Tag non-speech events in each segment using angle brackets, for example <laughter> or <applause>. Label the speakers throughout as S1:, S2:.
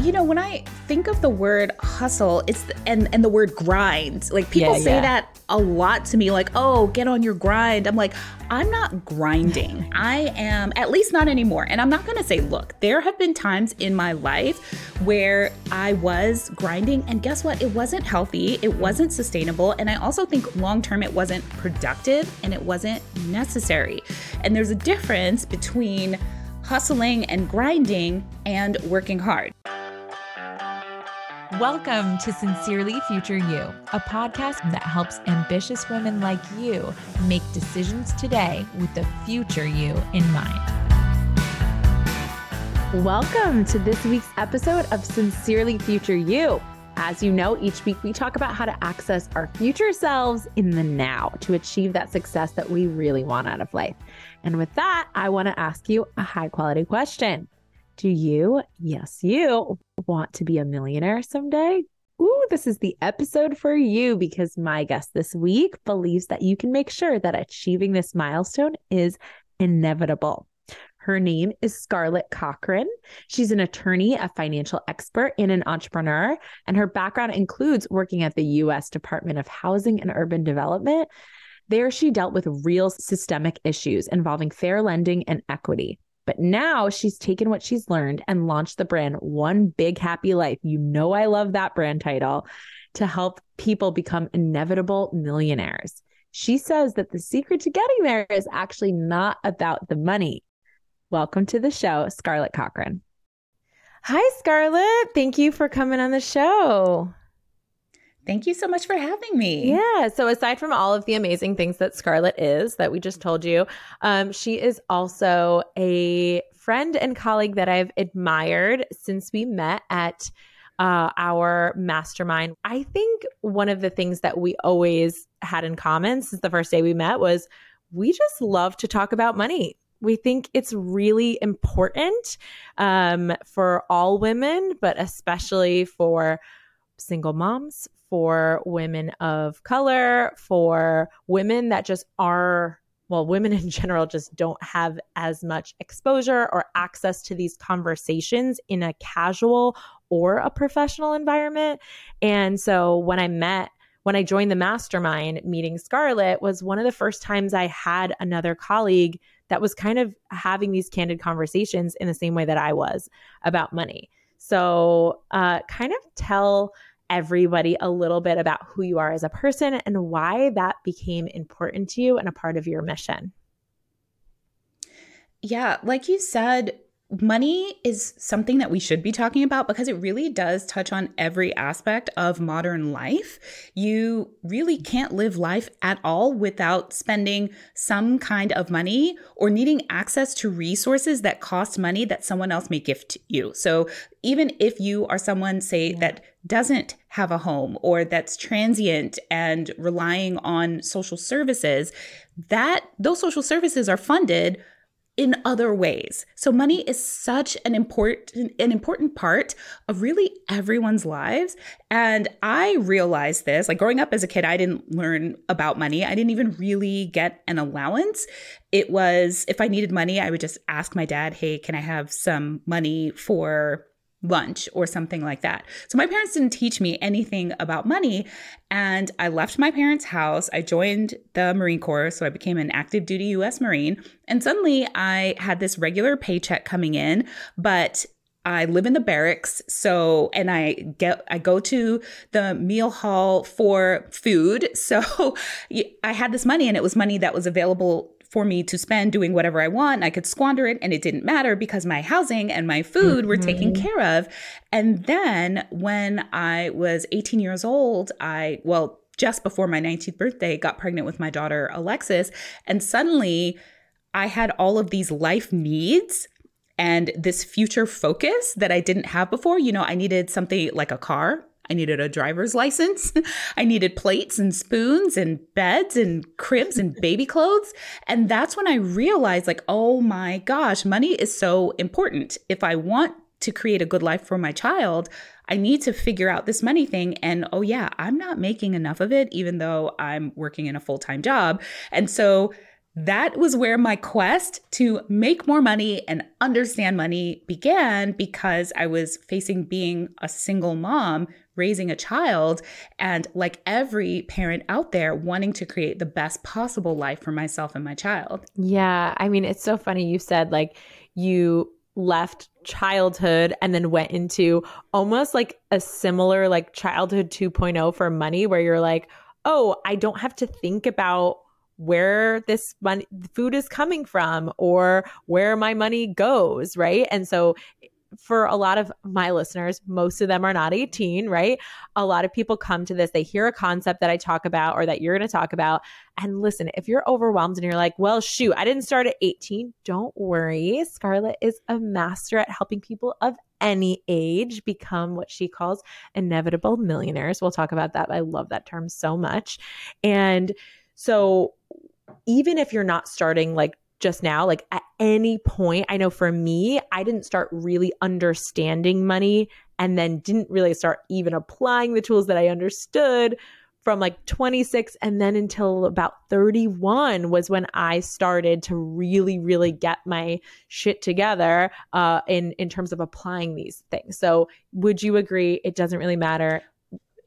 S1: you know, when I think of the word hustle, it's the, and and the word grind. Like people
S2: Yeah,
S1: say
S2: yeah.
S1: that a lot to me like, "Oh, get on your grind." I'm like, "I'm not grinding. <laughs> I am at least not anymore." And I'm not going to say, "Look, there have been times in my life where I was grinding and guess what? It wasn't healthy, it wasn't sustainable, and I also think long term it wasn't productive and it wasn't necessary. And there's a difference between hustling and grinding and working hard.
S2: Welcome to Sincerely Future You, a podcast that helps ambitious women like you make decisions today with the future you in mind.
S3: Welcome to this week's episode of Sincerely Future You. As you know, each week we talk about how to access our future selves in the now to achieve that success that we really want out of life. And with that, I want to ask you a high quality question. Do you, yes, you, want to be a millionaire someday? Ooh, this is the episode for you because my guest this week believes that you can make sure that achieving this milestone is inevitable. Her name is Scarlett Cochran. She's an attorney, a financial expert, and an entrepreneur. And her background includes working at the US Department of Housing and Urban Development. There, she dealt with real systemic issues involving fair lending and equity. But now she's taken what she's learned and launched the brand One Big Happy Life. You know, I love that brand title to help people become inevitable millionaires. She says that the secret to getting there is actually not about the money. Welcome to the show, Scarlett Cochran. Hi, Scarlett. Thank you for coming on the show.
S1: Thank you so much for having me.
S3: Yeah. So, aside from all of the amazing things that Scarlett is that we just told you, um, she is also a friend and colleague that I've admired since we met at uh, our mastermind. I think one of the things that we always had in common since the first day we met was we just love to talk about money. We think it's really important um, for all women, but especially for single moms, for women of color, for women that just are, well, women <laughs> in general just don't have as much exposure or access to these conversations in a casual or a professional environment. And so when I met, when I joined the mastermind, meeting Scarlett was one of the first times I had another colleague that was kind of having these candid conversations in the same way that I was about money. So, uh, kind of tell everybody a little bit about who you are as a person and why that became important to you and a part of your mission.
S1: Yeah, like you said, money is something that we should be talking about because it really does touch on every aspect of modern life. You really can't live life at all without spending some kind of money or needing access to resources that cost money that someone else may gift you. So, even if you are someone, say, that doesn't have a home or that's transient and relying on social services, that those social services are funded in other ways. So money is such an important an important part of really everyone's lives and I realized this like growing up as a kid I didn't learn about money. I didn't even really get an allowance. It was if I needed money I would just ask my dad, "Hey, can I have some money for lunch or something like that. So my parents didn't teach me anything about money and I left my parents' house. I joined the Marine Corps, so I became an active duty US Marine, and suddenly I had this regular paycheck coming in, but I live in the barracks, so and I get I go to the meal hall for food. <laughs> So I had this money and it was money that was available for me to spend doing whatever I want. I could squander it and it didn't matter because my housing and my food were taken mm-hmm. care of. And then when I was 18 years old, I, well, just before my 19th birthday, got pregnant with my daughter, Alexis. And suddenly I had all of these life needs and this future focus that I didn't have before. You know, I needed something like a car. I needed a driver's license. <laughs> I needed plates and spoons and beds and cribs and baby clothes. And that's when I realized, like, oh my gosh, money is so important. If I want to create a good life for my child, I need to figure out this money thing. And oh, yeah, I'm not making enough of it, even though I'm working in a full time job. And so that was where my quest to make more money and understand money began because I was facing being a single mom raising a child and like every parent out there wanting to create the best possible life for myself and my child.
S3: Yeah, I mean it's so funny you said like you left childhood and then went into almost like a similar like childhood 2.0 for money where you're like, "Oh, I don't have to think about where this money food is coming from or where my money goes, right? And so for a lot of my listeners, most of them are not 18, right? A lot of people come to this, they hear a concept that I talk about or that you're going to talk about. And listen, if you're overwhelmed and you're like, well, shoot, I didn't start at 18, don't worry. Scarlett is a master at helping people of any age become what she calls inevitable millionaires. We'll talk about that. I love that term so much. And so, even if you're not starting like just now, like at any point, I know for me, I didn't start really understanding money and then didn't really start even applying the tools that I understood from like 26 and then until about 31 was when I started to really really get my shit together uh in in terms of applying these things. So would you agree it doesn't really matter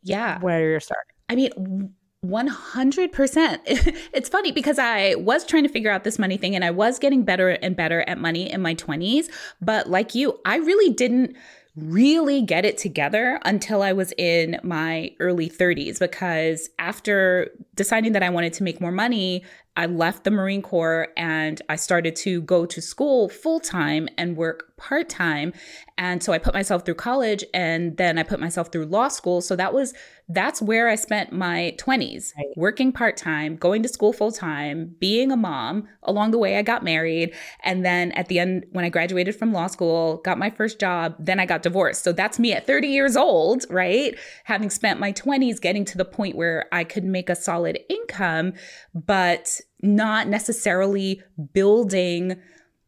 S1: yeah
S3: where you're starting?
S1: I mean 100%. <laughs> It's funny because I was trying to figure out this money thing and I was getting better and better at money in my 20s. But like you, I really didn't really get it together until I was in my early 30s because after deciding that I wanted to make more money, I left the Marine Corps and I started to go to school full time and work part time. And so I put myself through college and then I put myself through law school. So that was that's where I spent my 20s, right. working part time, going to school full time, being a mom. Along the way, I got married. And then at the end, when I graduated from law school, got my first job, then I got divorced. So that's me at 30 years old, right? Having spent my 20s getting to the point where I could make a solid income, but not necessarily building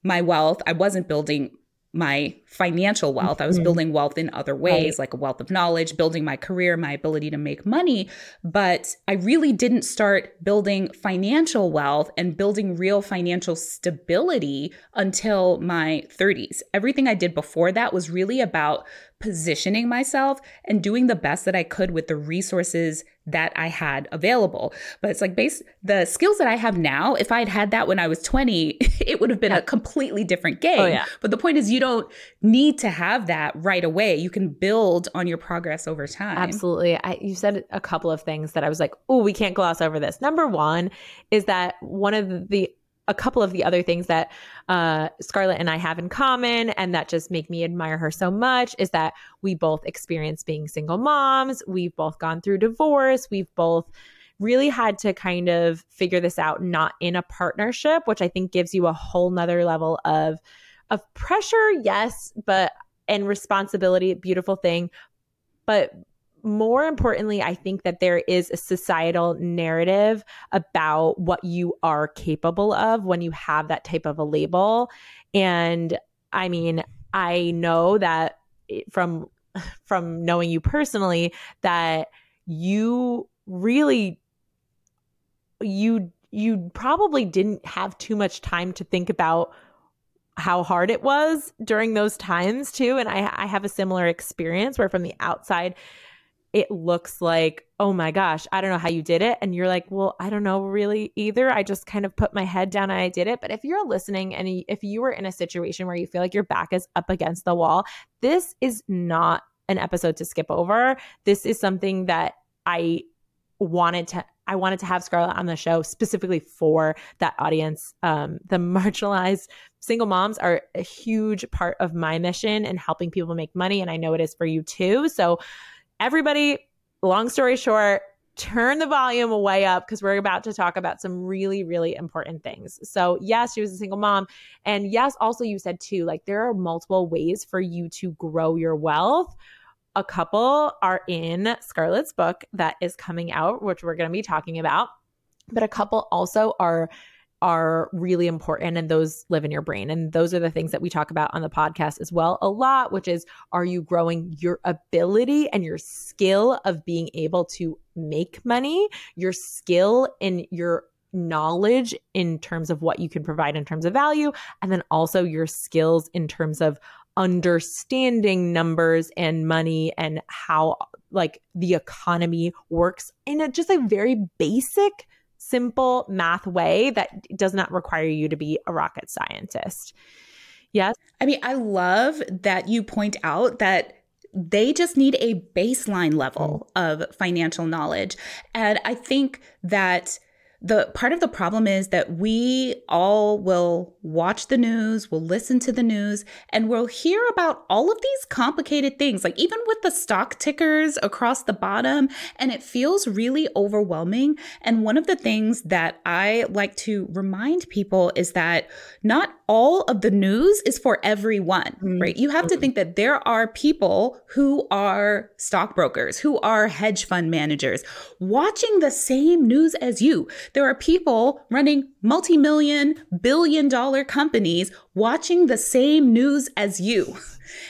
S1: my wealth. I wasn't building my financial wealth. I was mm-hmm. building wealth in other ways, like a wealth of knowledge, building my career, my ability to make money. But I really didn't start building financial wealth and building real financial stability until my 30s. Everything I did before that was really about positioning myself and doing the best that I could with the resources that I had available. But it's like base the skills that I have now, if I had had that when I was 20, <laughs> it would have been yeah. a completely different game. Oh, yeah. But the point is you don't need to have that right away. You can build on your progress over time.
S3: Absolutely. I, you said a couple of things that I was like, "Oh, we can't gloss over this." Number 1 is that one of the a couple of the other things that uh, Scarlett and I have in common, and that just make me admire her so much, is that we both experience being single moms. We've both gone through divorce. We've both really had to kind of figure this out, not in a partnership, which I think gives you a whole nother level of of pressure, yes, but and responsibility, beautiful thing. But more importantly, I think that there is a societal narrative about what you are capable of when you have that type of a label. And I mean, I know that from <sighs> from knowing you personally that you really you you probably didn't have too much time to think about how hard it was during those times too and I, I have a similar experience where from the outside it looks like, oh my gosh, I don't know how you did it. And you're like, well, I don't know really either. I just kind of put my head down and I did it. But if you're listening and if you were in a situation where you feel like your back is up against the wall, this is not an episode to skip over. This is something that I wanted to I wanted to have Scarlett on the show specifically for that audience. Um, the <laughs> marginalized single moms are a huge part of my mission and helping people make money. And I know it is for you too. So everybody, long story short, turn the volume way up because we're about to talk about some really, really important things. So, yes, she was a single mom. And yes, also, you said too, like there are multiple ways for you to grow your wealth. A couple are in Scarlett's book that is coming out, which we're going to be talking about. But a couple also are are really important and those live in your brain. And those are the things that we talk about on the podcast as well a lot, which is are you growing your ability and your skill of being able to make money, your skill in your knowledge in terms of what you can provide in terms of value, and then also your skills in terms of understanding numbers and money and how like the economy works in a, just a very basic simple math way that does not require you to be a rocket scientist. Yes.
S1: I mean, I love that you point out that they just need a baseline level mm. of financial knowledge. And I think that the part of the problem is that we all will watch the news, we'll listen to the news, and we'll hear about all of these complicated things, like even with the stock tickers across the bottom, and it feels really overwhelming. And one of the things that I like to remind people is that not all of the news is for everyone, mm-hmm. right? You have to think that there are people who are stockbrokers, who are hedge fund managers, watching the same news as you. There are people running multi million, billion dollar companies watching the same news as you. <laughs>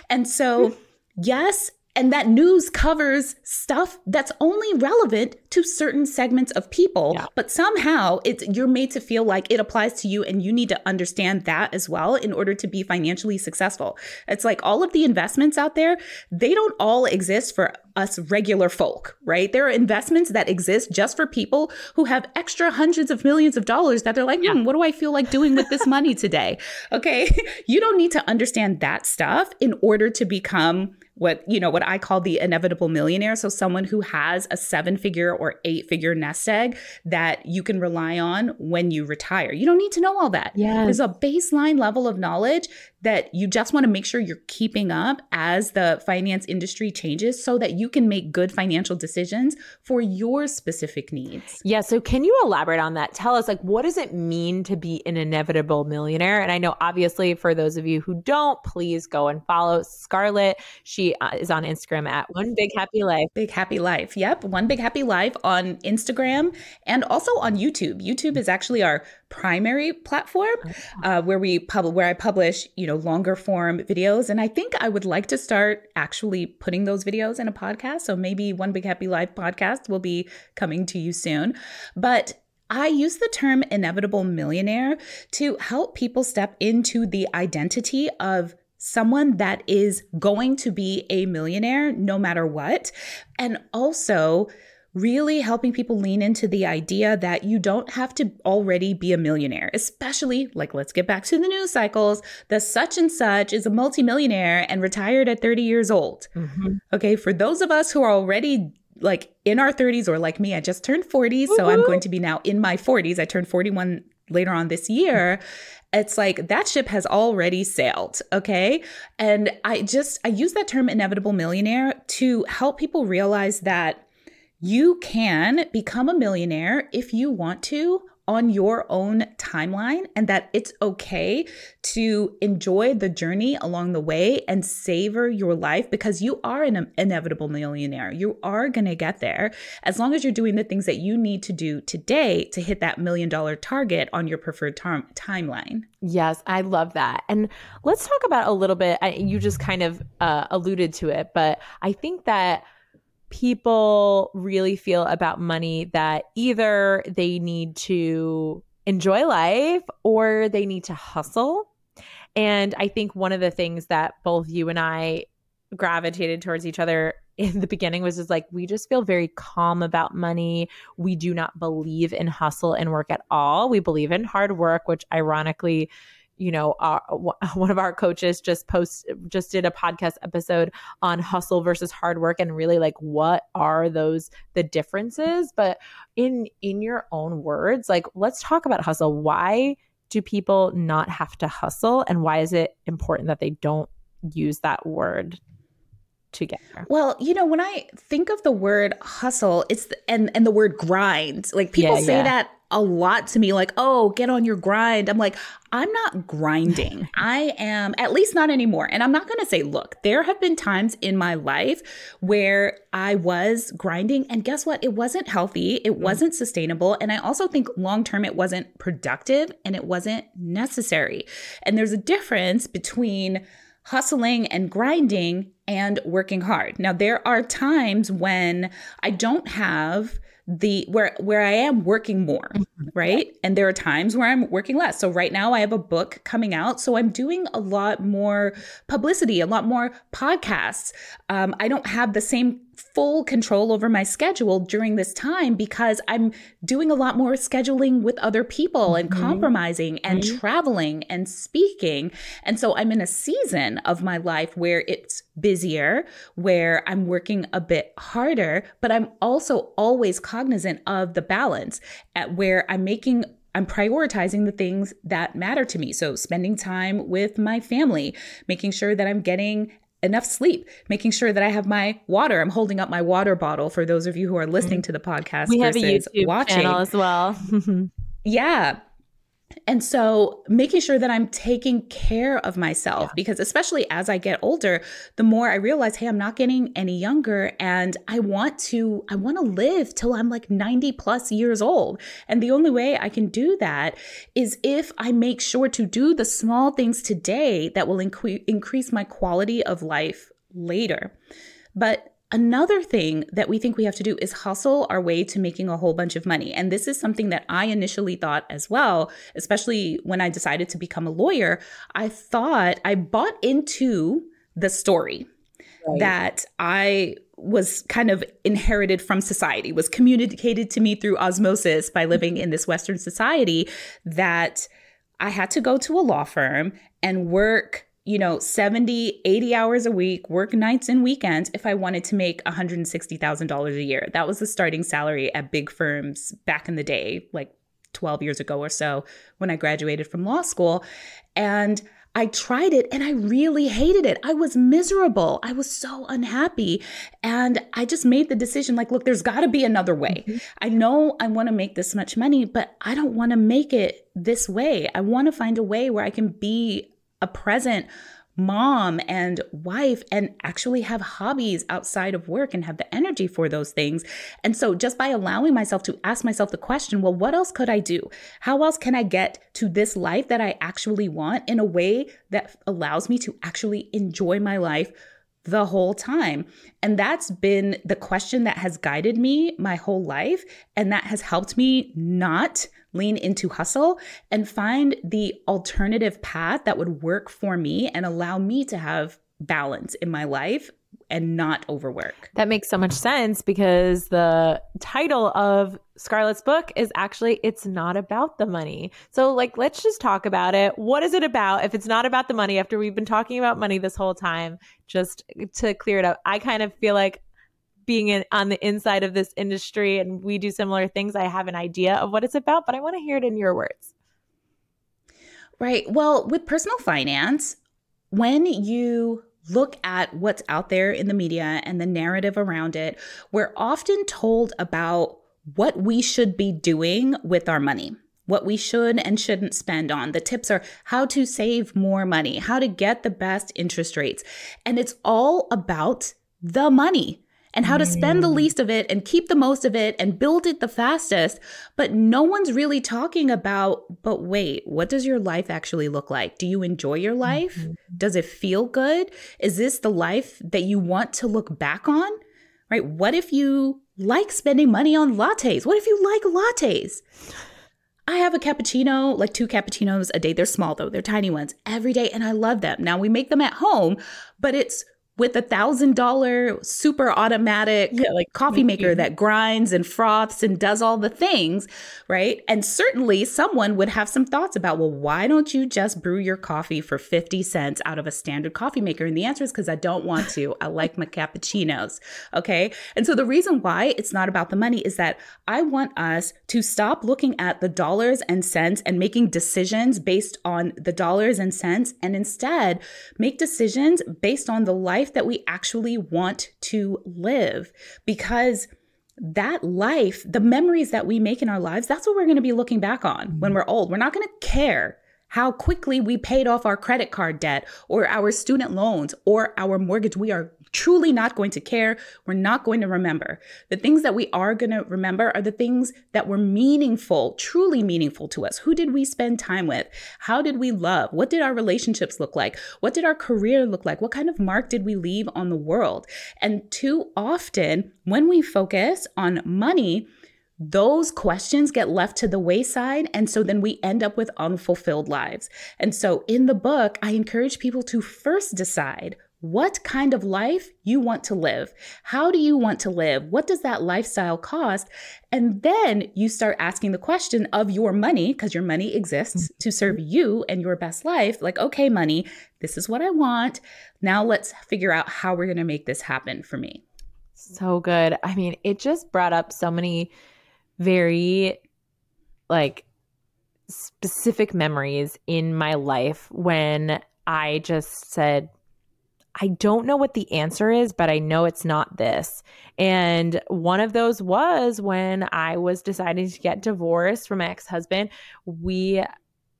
S1: And so, <laughs> yes, and that news covers stuff that's only relevant to certain segments of people yeah. but somehow it's you're made to feel like it applies to you and you need to understand that as well in order to be financially successful it's like all of the investments out there they don't all exist for us regular folk right there are investments that exist just for people who have extra hundreds of millions of dollars that they're like hmm, yeah. what do i feel like doing with this <laughs> money today okay <laughs> you don't need to understand that stuff in order to become what you know what I call the inevitable millionaire. So someone who has a seven figure or eight figure nest egg that you can rely on when you retire. You don't need to know all that.
S3: Yeah,
S1: there's a baseline level of knowledge that you just want to make sure you're keeping up as the finance industry changes so that you can make good financial decisions for your specific needs.
S3: Yeah. So, can you elaborate on that? Tell us, like, what does it mean to be an inevitable millionaire? And I know, obviously, for those of you who don't, please go and follow Scarlett. She uh, is on Instagram at One Big Happy Life.
S1: Big Happy Life. Yep. One Big Happy Life on Instagram and also on YouTube. YouTube is actually our primary platform oh, uh, where we pub- where I publish, you know, longer form videos. And I think I would like to start actually putting those videos in a podcast. So maybe One Big Happy Life podcast will be coming to you soon. But I use the term inevitable millionaire to help people step into the identity of someone that is going to be a millionaire no matter what. And also, really helping people lean into the idea that you don't have to already be a millionaire, especially like let's get back to the news cycles. The such and such is a multimillionaire and retired at 30 years old. Mm-hmm. Okay, for those of us who are already like in our 30s or like me, I just turned 40, so I'm going to be now in my 40s. I turned 41 later on this year it's like that ship has already sailed okay and i just i use that term inevitable millionaire to help people realize that you can become a millionaire if you want to on your own timeline and that it's okay to enjoy the journey along the way and savor your life because you are an inevitable millionaire. You are going to get there as long as you're doing the things that you need to do today to hit that million dollar target on your preferred timeline.
S3: Yes, I love that. And let's talk about a little bit. You just kind of uh, alluded to it, but I think that people really feel about money that either they need to enjoy life or they need to hustle. And I think one of the things that both you and I gravitated towards each other <laughs> in the beginning was just like we just feel very calm about money. We do not believe in hustle and work at all. We believe in hard work, which ironically you know, our, <laughs> one of our coaches just post just did a podcast episode on hustle versus hard work and really like what are those the differences, but in in your own words, like let's talk about hustle. Why do people not have to hustle? And why is it important that they don't use that word together?
S1: Well, you know, when I think of the word hustle, it's the, and and the word grind. Like people yeah, say yeah. that a lot to me like, "Oh, get on your grind." I'm like, "I'm not grinding. <laughs> I am at least not anymore." And I'm not going to say, "Look, there have been times in my life where I was grinding and guess what? It wasn't healthy, it mm. wasn't sustainable, and I also think long term it wasn't productive and it wasn't necessary." And there's a difference between hustling and grinding and working hard. Now, there are times when I don't have the where where I am working more, mm-hmm. right? And there are times where I'm working less. So right now I have a book coming out, so I'm doing a lot more publicity, a lot more podcasts. Um, I don't have the same full control over my schedule during this time because I'm doing a lot more scheduling with other people mm-hmm. and compromising and mm-hmm. traveling and speaking. And so I'm in a season of my life where it's busier, where I'm working a bit harder, but I'm also always cognizant of the balance at where I'm making I'm prioritizing the things that matter to me. So, spending time with my family, making sure that I'm getting enough sleep, making sure that I have my water. I'm holding up my water bottle for those of you who are listening mm-hmm. to the podcast.
S3: We have a YouTube watching. channel as well. <laughs>
S1: yeah. And so making sure that I'm taking care of myself yeah. because especially as I get older, the more I realize, hey, I'm not getting any younger and I want to I want to live till I'm like 90 plus years old. And the only way I can do that is if I make sure to do the small things today that will incre- increase my quality of life later. But Another thing that we think we have to do is hustle our way to making a whole bunch of money. And this is something that I initially thought as well, especially when I decided to become a lawyer. I thought I bought into the story right. that I was kind of inherited from society, was communicated to me through osmosis by living mm-hmm. in this Western society that I had to go to a law firm and work you know 70 80 hours a week work nights and weekends if i wanted to make $160000 a year that was the starting salary at big firms back in the day like 12 years ago or so when i graduated from law school and I tried it and I really hated it. I was miserable. I was so unhappy. And I just made the decision like, look, there's got to be another way. Mm-hmm. I know I want to make this much money, but I don't want to make it this way. I want to find a way where I can be a present mom and wife and actually have hobbies outside of work and have the energy for those things. And so just by allowing myself to ask myself the question, well, what else could I do? How else can I get to this life that I actually want in a way that allows me to actually enjoy my life the whole time? And that's been the question that has guided me my whole life. And that has helped me not lean into hustle and find the alternative path that would work for me and allow me to have balance in my life and not overwork.
S3: That makes so much sense because the title of Scarlett's book is actually It's Not About the Money. So, like, let's just talk about it. What is it about if it's not about the money after we've been talking about money this whole time? Just to clear it up, I kind of feel like being in, on the inside of this industry and we do similar things, I have an idea of what it's about, but I want to hear it in your words.
S1: Right. Well, with personal finance, when you look at what's out there in the media and the narrative around it, we're often told about what we should be doing with our money what we should and shouldn't spend on. The tips are how to save more money, how to get the best interest rates. And it's all about the money and how to spend the mm. least of it and keep the most of it and build it the fastest. But no one's really talking about, but wait, what does your life actually look like? Do you enjoy your life? Mm-hmm. Does it feel good? Is this the life that you want to look back on? Right? What if you like spending money on lattes? What if you like lattes? I have a cappuccino, like two cappuccinos a day. They're small though, they're tiny ones every day, and I love them. Now we make them at home, but it's with a thousand dollar super automatic yeah, like coffee maker mm-hmm. that grinds and froths and does all the things, right? And certainly someone would have some thoughts about, well, why don't you just brew your coffee for 50 cents out of a standard coffee maker? And the answer is because I don't want to. I like my cappuccinos. Okay. And so the reason why it's not about the money is that I want us to stop looking at the dollars and cents and making decisions based on the dollars and cents and instead make decisions based on the life life that we actually want to live because that life, the memories that we make in our lives, that's what we're going to be looking back on when mm-hmm. we're old. We're not going to care how quickly we paid off our credit card debt or our student loans or our mortgage. We are truly not going to care. We're not going to remember. The things that we are going to remember are the things that were meaningful, truly meaningful to us. Who did we spend time with? How did we love? What did our relationships look like? What did our career look like? What kind of mark did we leave on the world? And too often, when we focus on money, those questions get left to the wayside. And so then we end up with unfulfilled lives. And so in the book, I encourage people to first decide what kind of life you want to live. How do you want to live? What does that lifestyle cost? And then you start asking the question of your money, because your money exists mm-hmm. to serve you and your best life. Like, okay, money, this is what I want. Now let's figure out how we're going to make this happen for me.
S3: So good. I mean, it just brought up so many very like specific memories in my life when I just said, I don't know what the answer is, but I know it's not this. And one of those was when I was deciding to get divorced from my ex husband. We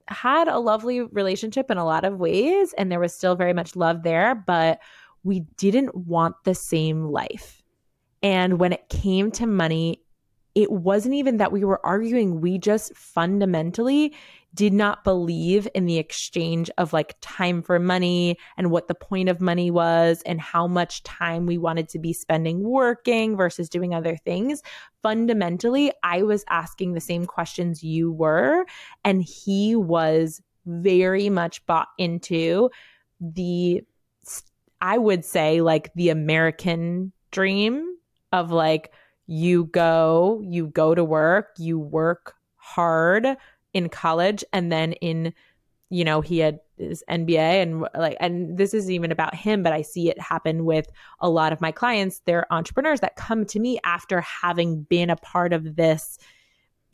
S3: had a lovely relationship in a lot of ways, and there was still very much love there, but we didn't want the same life. And when it came to money, it wasn't even that we were arguing. We just fundamentally did not believe in the exchange of like time for money and what the point of money was and how much time we wanted to be spending working versus doing other things. Fundamentally, I was asking the same questions you were, and he was very much bought into the, I would say, like the American dream of like, you go, you go to work, you work hard in college, and then in, you know, he had his MBA and like, and this isn't even about him, but I see it happen with a lot of my clients. They're entrepreneurs that come to me after having been a part of this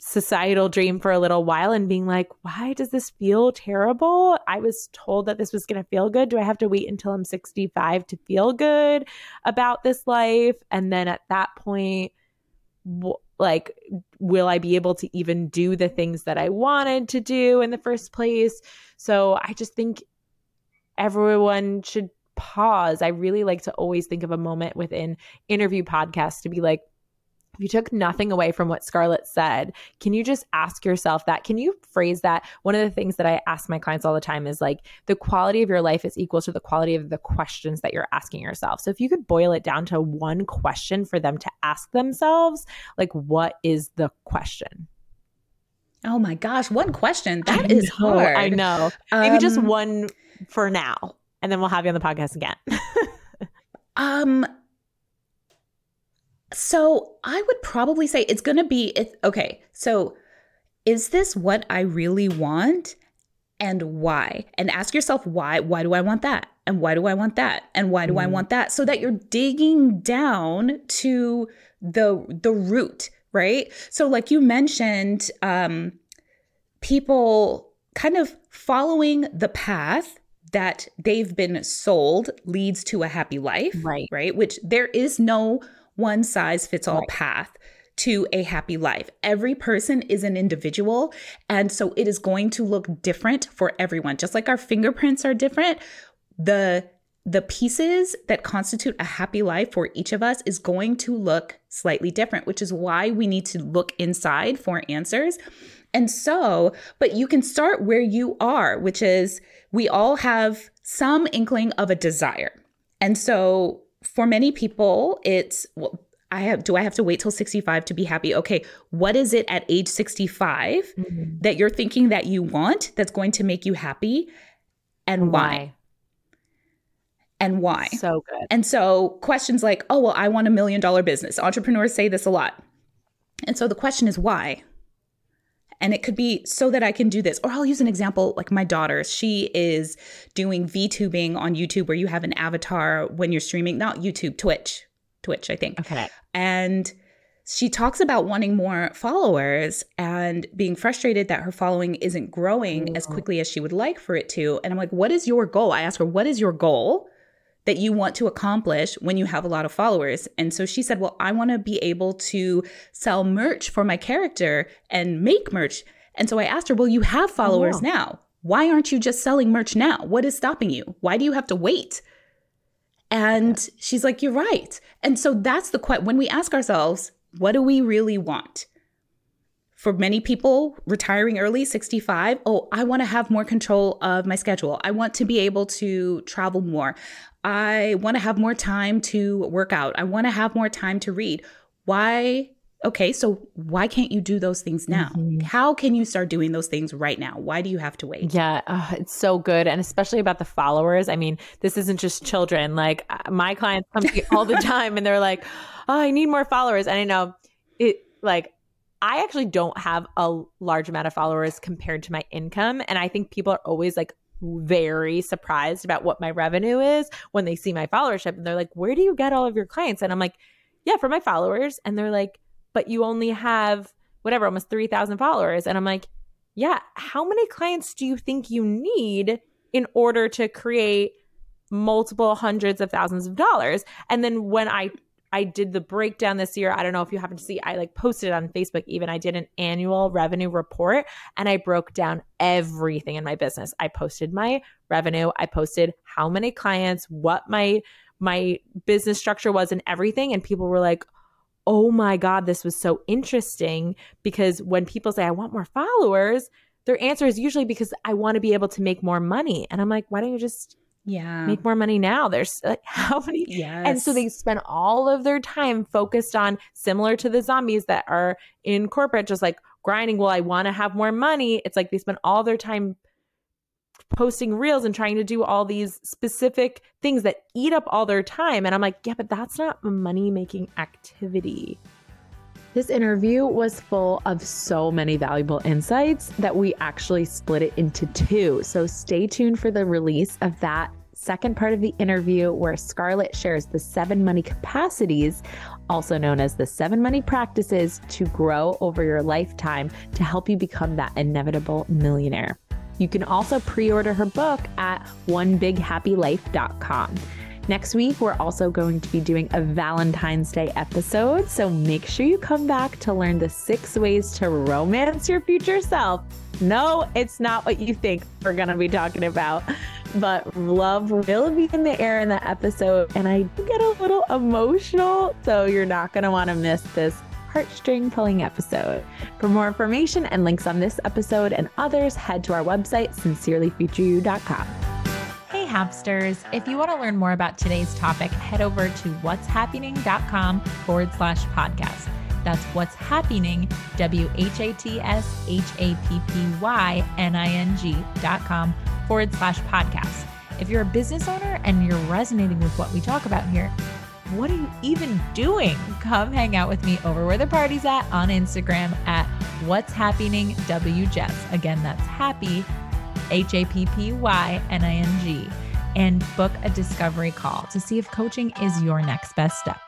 S3: societal dream for a little while and being like, why does this feel terrible? I was told that this was going to feel good. Do I have to wait until I'm 65 to feel good about this life? And then at that point, like will i be able to even do the things that i wanted to do in the first place? So i just think everyone should pause. I really like to always think of a moment within interview podcasts to be like if you took nothing away from what Scarlett said, can you just ask yourself that? Can you phrase that? One of the things that I ask my clients all the time is like the quality of your life is equal to the quality of the questions that you're asking yourself. So if you could boil it down to one question for them to ask themselves, like what is the question?
S1: Oh my gosh, one question. That is hard.
S3: I know. Maybe um, just one for now, and then we'll have you on the podcast again. <laughs>
S1: um so I would probably say it's going to be it, okay. So is this what I really want and why? And ask yourself why. Why do I want that? And why do I want that? And why do mm. I want that? So that you're digging down to the the root, right? So like you mentioned um people kind of following the path that they've been sold leads to a happy life,
S3: right?
S1: Right? Which there is no one size fits all right. path to a happy life. Every person is an individual. And so it is going to look different for everyone. Just like our fingerprints are different, the the pieces that constitute a happy life for each of us is going to look slightly different, which is why we need to look inside for answers. And so, but you can start where you are, which is we all have some inkling of a desire. And so for many people, it's well, I have do I have to wait till 65 to be happy? Okay, what is it at age 65 mm-hmm. that you're thinking that you want that's going to make you happy and why? why? And why?
S3: So good.
S1: And so questions like, "Oh, well, I want a million dollar business." Entrepreneurs say this a lot. And so the question is why? And it could be so that I can do this. Or I'll use an example like my daughter. She is doing VTubing on YouTube where you have an avatar when you're streaming, not YouTube, Twitch. Twitch, I think.
S3: Okay.
S1: And she talks about wanting more followers and being frustrated that her following isn't growing as mm. quickly as she would like for it to. And I'm like, what is your goal? I ask her, what is your goal? That you want to accomplish when you have a lot of followers. And so she said, Well, I want to be able to sell merch for my character and make merch. And so I asked her, Well, you have followers oh, wow. now. Why aren't you just selling merch now? What is stopping you? Why do you have to wait? And yeah. she's like, You're right. And so that's the question. When we ask ourselves, What do we really want? For many people, retiring early, 65, oh, I want to have more control of my schedule. I want to be able to travel more. I want to have more time to work out. I want to have more time to read. Why okay, so why can't you do those things now?
S3: Mhm.
S1: How can you start doing those things right now? Why do you have to wait?
S3: Yeah, uh, it's so good. And especially about the followers. I mean, this isn't just children. Like uh, my clients come to me all the <laughs> time and they're like, oh, I need more followers. And I know it, like, I actually don't have a large amount of followers compared to my income. And I think people are always like very surprised about what my revenue is when they see my followership. And they're like, where do you get all of your clients? And I'm like, yeah, for my followers. And they're like, but you only have whatever, almost 3,000 followers. And I'm like, yeah, how many clients do you think you need in order to create multiple hundreds of thousands of dollars? And then when I I did the breakdown this year. I don't know if you happen to see, I like posted on Facebook even. I did an annual revenue report and I broke down everything in my business. I posted my revenue, I posted how many clients, what my my business structure was and everything and people were like, "Oh my god, this was so interesting because when people say I want more followers, their answer is usually because I want to be able to make more money." And I'm like, "Why don't you just
S1: Yeah.
S3: make more money now?" There's like <laughs> how many
S1: yes.
S3: and so they spend all of their time focused on similar to the zombies that are in corporate, just like grinding. Well, I want to have more money. It's like they spend all their time posting reels and trying to do all these specific things that eat up all their time. And I'm like, yeah, but that's not a money making activity. This interview was full of so many valuable insights that we actually split it into two. So stay tuned for the release of that second part of the interview where Scarlett shares the seven money capacities, also known as the seven money practices to grow over your lifetime to help you become that inevitable millionaire. You can also pre order her book at onebighappylife.com. Next week, we're also going to be doing a Valentine's Day episode. So make sure you come back to learn the six ways to romance your future self. No, it's not what you think we're going to be talking about, but love will be in the air in the episode. And I get a little emotional. So you're not going to want to miss this heartstring pulling episode. For more information and links on this episode and others, head to our website, sincerelyfutureyou.com.
S2: Happsters. If you want to learn more about today's topic, head over to whatshappyning.com forward slash podcast. That's What's Happyning, W H A T S H A P P Y N I N G dot com forward slash podcast. If you're a business owner and you're resonating with what we talk about here, what are you even doing? Come hang out with me over where the party's at on Instagram at What's Happyning WJess. Again, that's happy H A P P Y N I N G, and book a discovery call to see if coaching is your next best step.